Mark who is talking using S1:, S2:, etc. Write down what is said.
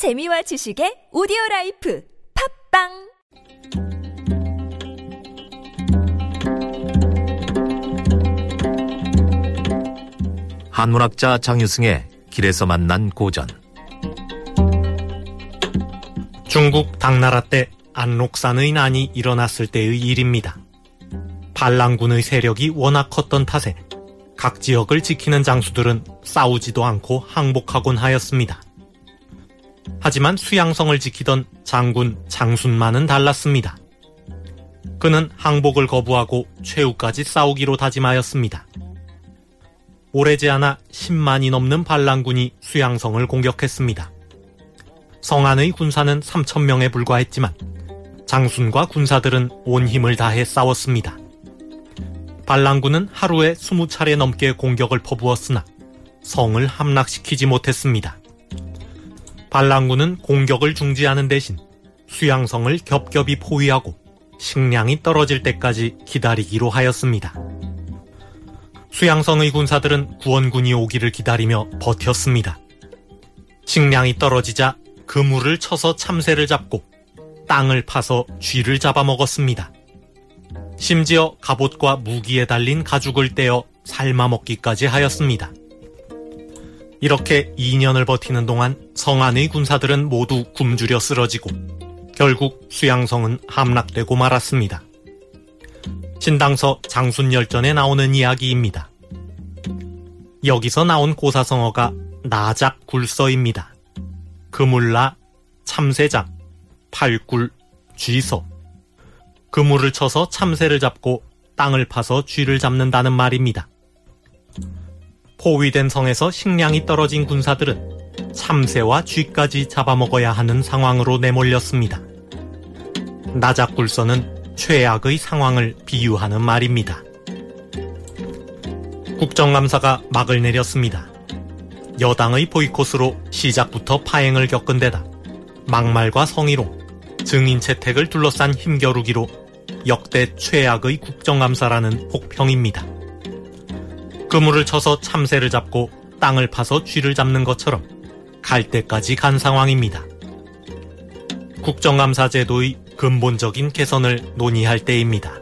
S1: 재미와 지식의 오디오 라이프 팟빵
S2: 한문학자 장유승의 길에서 만난 고전
S3: 중국 당나라 때 안록산의 난이 일어났을 때의 일입니다. 반란군의 세력이 워낙 컸던 탓에 각 지역을 지키는 장수들은 싸우지도 않고 항복하곤 하였습니다. 하지만 수양성을 지키던 장군 장순만은 달랐습니다. 그는 항복을 거부하고 최후까지 싸우기로 다짐하였습니다. 오래지 않아 10만이 넘는 반란군이 수양성을 공격했습니다. 성 안의 군사는 3천명에 불과했지만 장순과 군사들은 온 힘을 다해 싸웠습니다. 반란군은 하루에 20차례 넘게 공격을 퍼부었으나 성을 함락시키지 못했습니다. 반란군은 공격을 중지하는 대신 수양성을 겹겹이 포위하고 식량이 떨어질 때까지 기다리기로 하였습니다. 수양성의 군사들은 구원군이 오기를 기다리며 버텼습니다. 식량이 떨어지자 그물을 쳐서 참새를 잡고 땅을 파서 쥐를 잡아먹었습니다. 심지어 갑옷과 무기에 달린 가죽을 떼어 삶아먹기까지 하였습니다. 이렇게 2년을 버티는 동안 성 안의 군사들은 모두 굶주려 쓰러지고 결국 수양성은 함락되고 말았습니다. 신당서 장순열전에 나오는 이야기입니다. 여기서 나온 고사성어가 나작 굴서입니다. 그물라, 참새장, 팔굴, 쥐서. 그물을 쳐서 참새를 잡고 땅을 파서 쥐를 잡는다는 말입니다. 포위된 성에서 식량이 떨어진 군사들은 참새와 쥐까지 잡아먹어야 하는 상황으로 내몰렸습니다. 나작굴서는 최악의 상황을 비유하는 말입니다. 국정감사가 막을 내렸습니다. 여당의 보이콧으로 시작부터 파행을 겪은 데다 막말과 성희롱, 증인 채택을 둘러싼 힘겨루기로 역대 최악의 국정감사라는 혹평입니다. 그물을 쳐서 참새를 잡고 땅을 파서 쥐를 잡는 것처럼 갈 때까지 간 상황입니다. 국정감사 제도의 근본적인 개선을 논의할 때입니다.